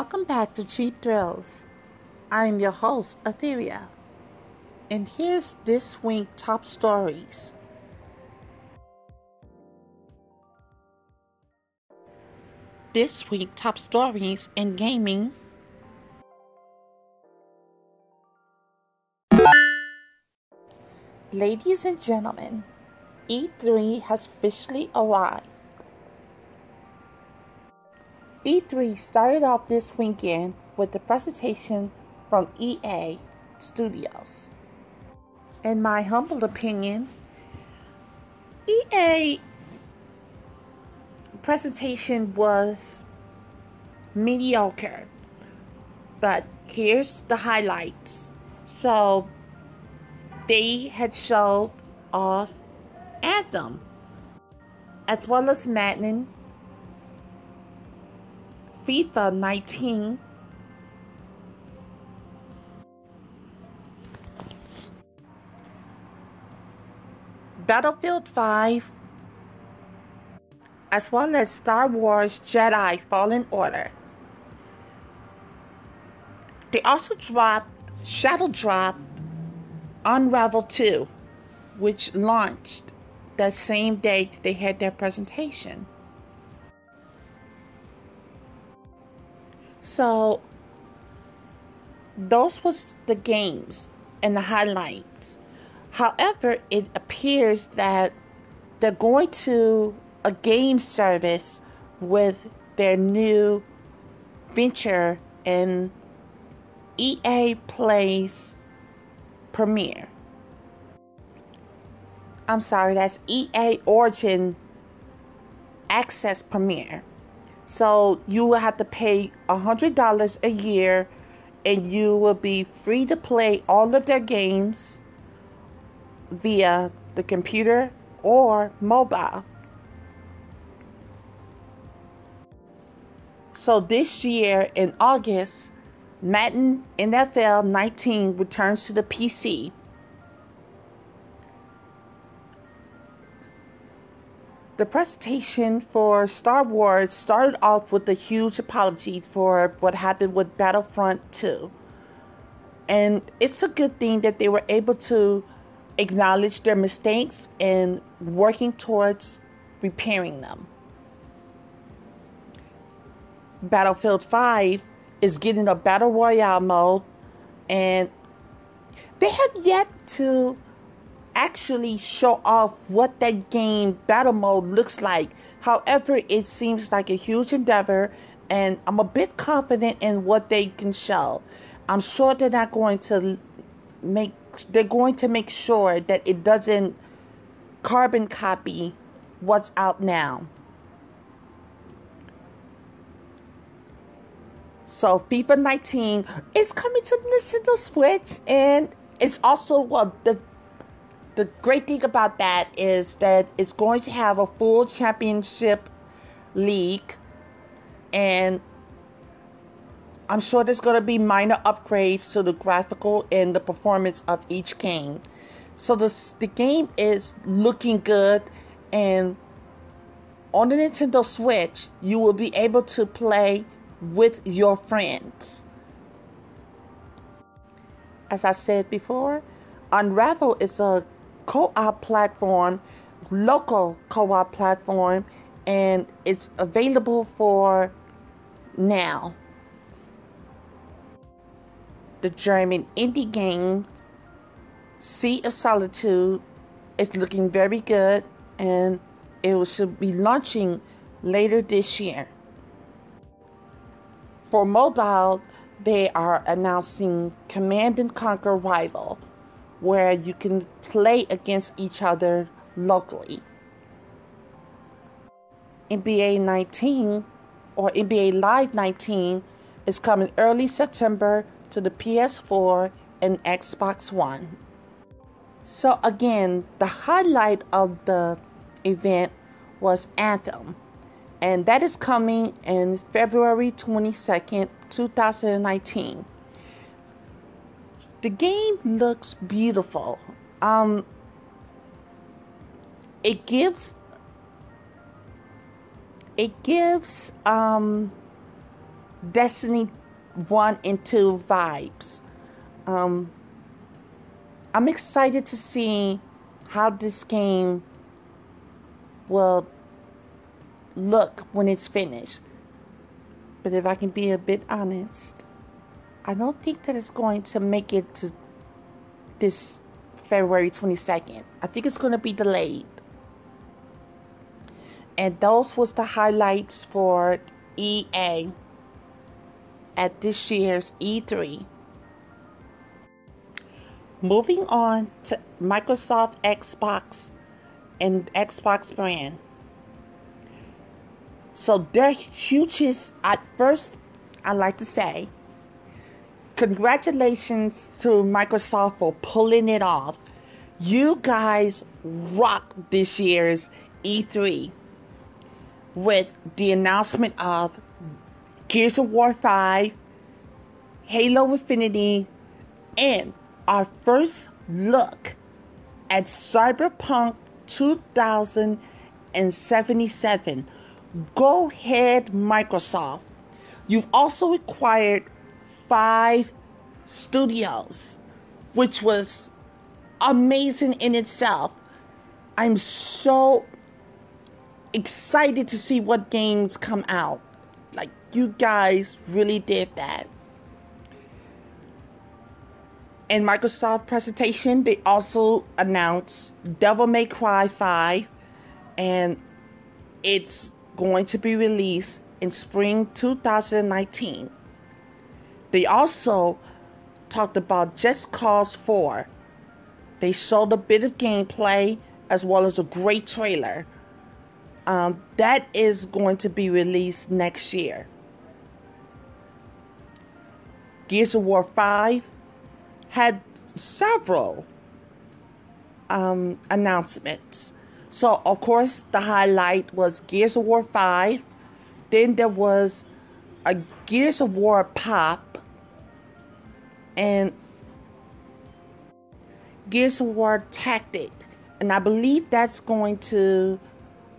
Welcome back to Cheap Thrills. I am your host, Etheria. And here's this week's top stories. This week top stories in gaming. Ladies and gentlemen, E3 has officially arrived. E3 started off this weekend with the presentation from EA Studios. In my humble opinion, EA presentation was mediocre. But here's the highlights. So they had showed off Anthem as well as Madden FIFA 19 Battlefield 5 as well as Star Wars Jedi Fallen Order. They also dropped Shadow Drop Unravel 2, which launched that same day they had their presentation. So those was the games and the highlights. However, it appears that they're going to a game service with their new venture in EA Plays Premiere. I'm sorry, that's EA Origin Access Premier. So you will have to pay $100 a year and you will be free to play all of their games via the computer or mobile. So this year in August, Madden NFL 19 returns to the PC. The presentation for Star Wars started off with a huge apology for what happened with Battlefront 2. And it's a good thing that they were able to acknowledge their mistakes and working towards repairing them. Battlefield 5 is getting a battle royale mode and they have yet to actually show off what that game battle mode looks like. However, it seems like a huge endeavor, and I'm a bit confident in what they can show. I'm sure they're not going to make they're going to make sure that it doesn't carbon copy what's out now. So FIFA 19 is coming to Nintendo Switch and it's also well the the great thing about that is that it's going to have a full championship league and I'm sure there's going to be minor upgrades to the graphical and the performance of each game. So the the game is looking good and on the Nintendo Switch, you will be able to play with your friends. As I said before, Unravel is a co op platform, local co op platform, and it's available for now. The German indie game Sea of Solitude is looking very good and it should be launching later this year. For mobile, they are announcing Command and Conquer Rival where you can play against each other locally. NBA 19 or NBA Live 19 is coming early September to the PS4 and Xbox One. So, again, the highlight of the event was Anthem, and that is coming in February 22nd, 2019 the game looks beautiful. Um, it gives it gives um, Destiny 1 and 2 vibes. Um, I'm excited to see how this game will look when it's finished. But if I can be a bit honest, I don't think that it's going to make it to this February 22nd. I think it's going to be delayed. And those was the highlights for EA at this year's E3. Moving on to Microsoft Xbox and Xbox brand. So their hugest at first I'd like to say congratulations to Microsoft for pulling it off. You guys rock this year's E3 with the announcement of Gears of War 5, Halo Infinity, and our first look at Cyberpunk 2077. Go ahead, Microsoft. You've also acquired five studios, which was amazing in itself. I'm so excited to see what games come out. Like, you guys really did that. In Microsoft presentation, they also announced Devil May Cry 5 and it's going to be released in spring 2019. They also talked about Just Cause 4. They showed a bit of gameplay as well as a great trailer. Um, that is going to be released next year. Gears of War 5 had several um, announcements. So, of course, the highlight was Gears of War 5. Then there was a Gears of War pop and Gears of War Tactic. And I believe that's going to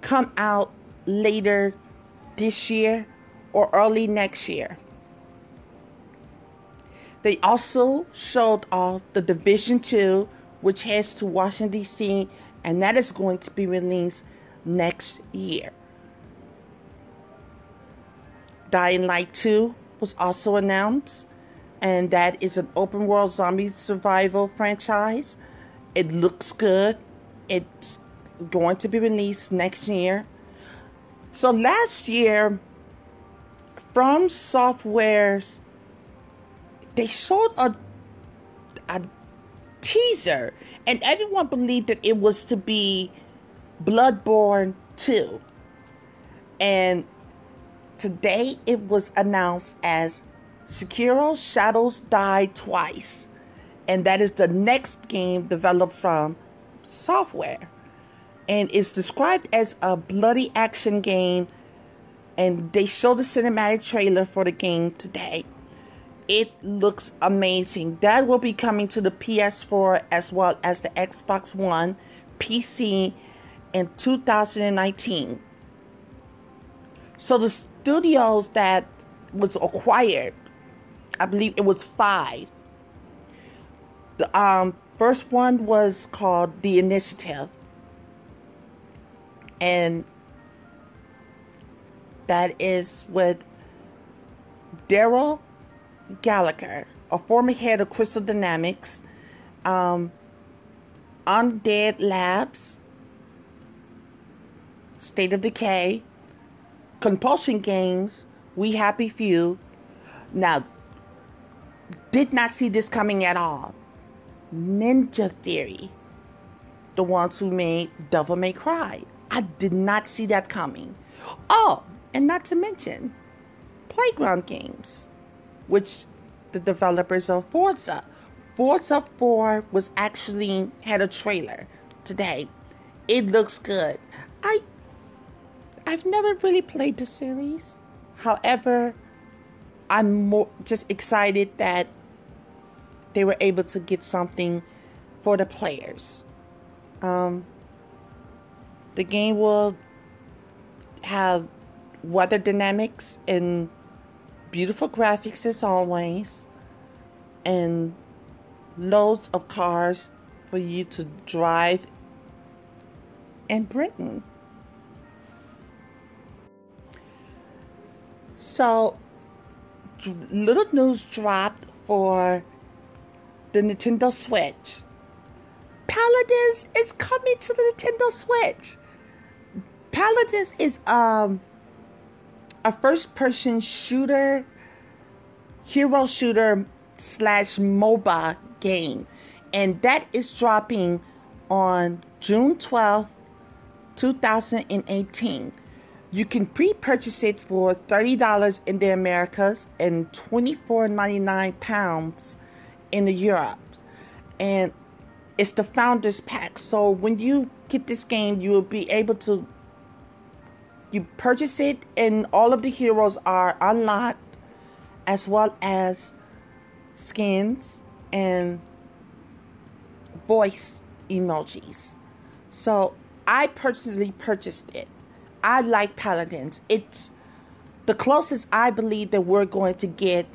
come out later this year or early next year. They also showed off the Division 2, which heads to Washington, D.C., and that is going to be released next year. Dying Light 2 was also announced, and that is an open world zombie survival franchise. It looks good. It's going to be released next year. So last year, From Software's they showed a a teaser, and everyone believed that it was to be Bloodborne 2. And today it was announced as Sekiro Shadows Die Twice. And that is the next game developed From Software. And it's described as a bloody action game. And they showed the cinematic trailer for the game today. It looks amazing. That will be coming to the PS4 as well as the Xbox One, PC in 2019. So the studios that was acquired, I believe it was five. The um, first one was called The Initiative. And that is with Darrell Gallagher, a former head of Crystal Dynamics, um, Undead Labs, State of Decay, Compulsion Games, We Happy Few. Now, did not see this coming at all. Ninja Theory, the ones who made Devil May Cry. I did not see that coming. Oh, and not to mention Playground Games which the developers of Forza. Forza 4 was actually had a trailer today. It looks good. I I've never really played the series. However, I'm more just excited that they were able to get something for the players. Um, the game will have weather dynamics and beautiful graphics as always, and loads of cars for you to drive in Britain. So, little news dropped for the Nintendo Switch. Paladins is coming to the Nintendo Switch. Paladins is um a first person shooter hero shooter slash MOBA game. And that is dropping on June 12th, 2018. You can pre-purchase it for $30 in the Americas and $24.99 pounds in the Europe. And it's the founders pack. So when you get this game, you will be able to you purchase it and all of the heroes are unlocked as well as skins and voice emojis. So I personally purchased it. I like Paladins. It's the closest I believe that we're going to get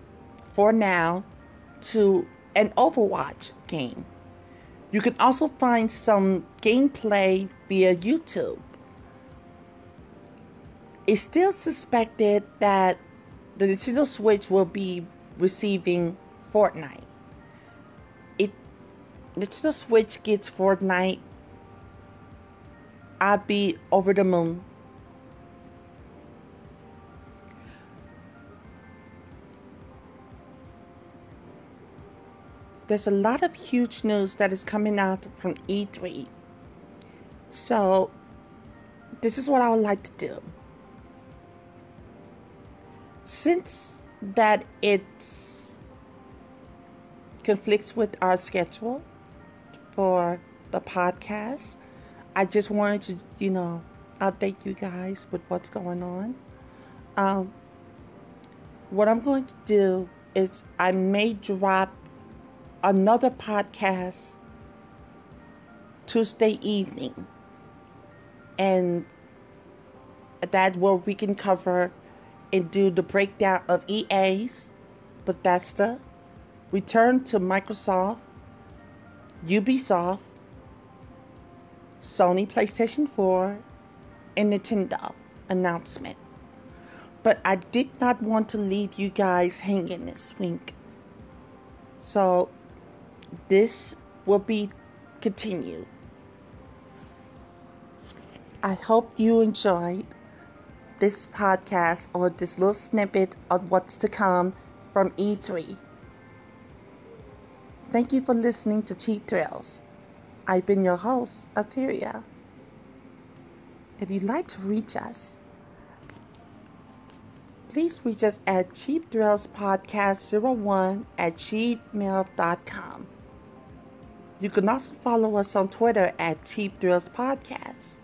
for now to an Overwatch game. You can also find some gameplay via YouTube. It's still suspected that the Nintendo Switch will be receiving Fortnite. It Nintendo Switch gets Fortnite. I'll be over the moon. There's a lot of huge news that is coming out from E3. So, this is what I would like to do. Since that it's conflicts with our schedule for the podcast, I just wanted to, you know, update you guys with what's going on. Um, what I'm going to do is I may drop another podcast Tuesday evening. And that where we can cover and do the breakdown of EA's, Bethesda, return to Microsoft, Ubisoft, Sony PlayStation 4, and Nintendo announcement. But I did not want to leave you guys hanging this week. So this will be continued. I hope you enjoyed this podcast or this little snippet of what's to come from E3. Thank you for listening to Cheap Thrills. I've been your host, Etheria. If you'd like to reach us, please reach us at cheapthrillspodcast01 at gmail.com. You can also follow us on Twitter at Cheap Thrills Podcast.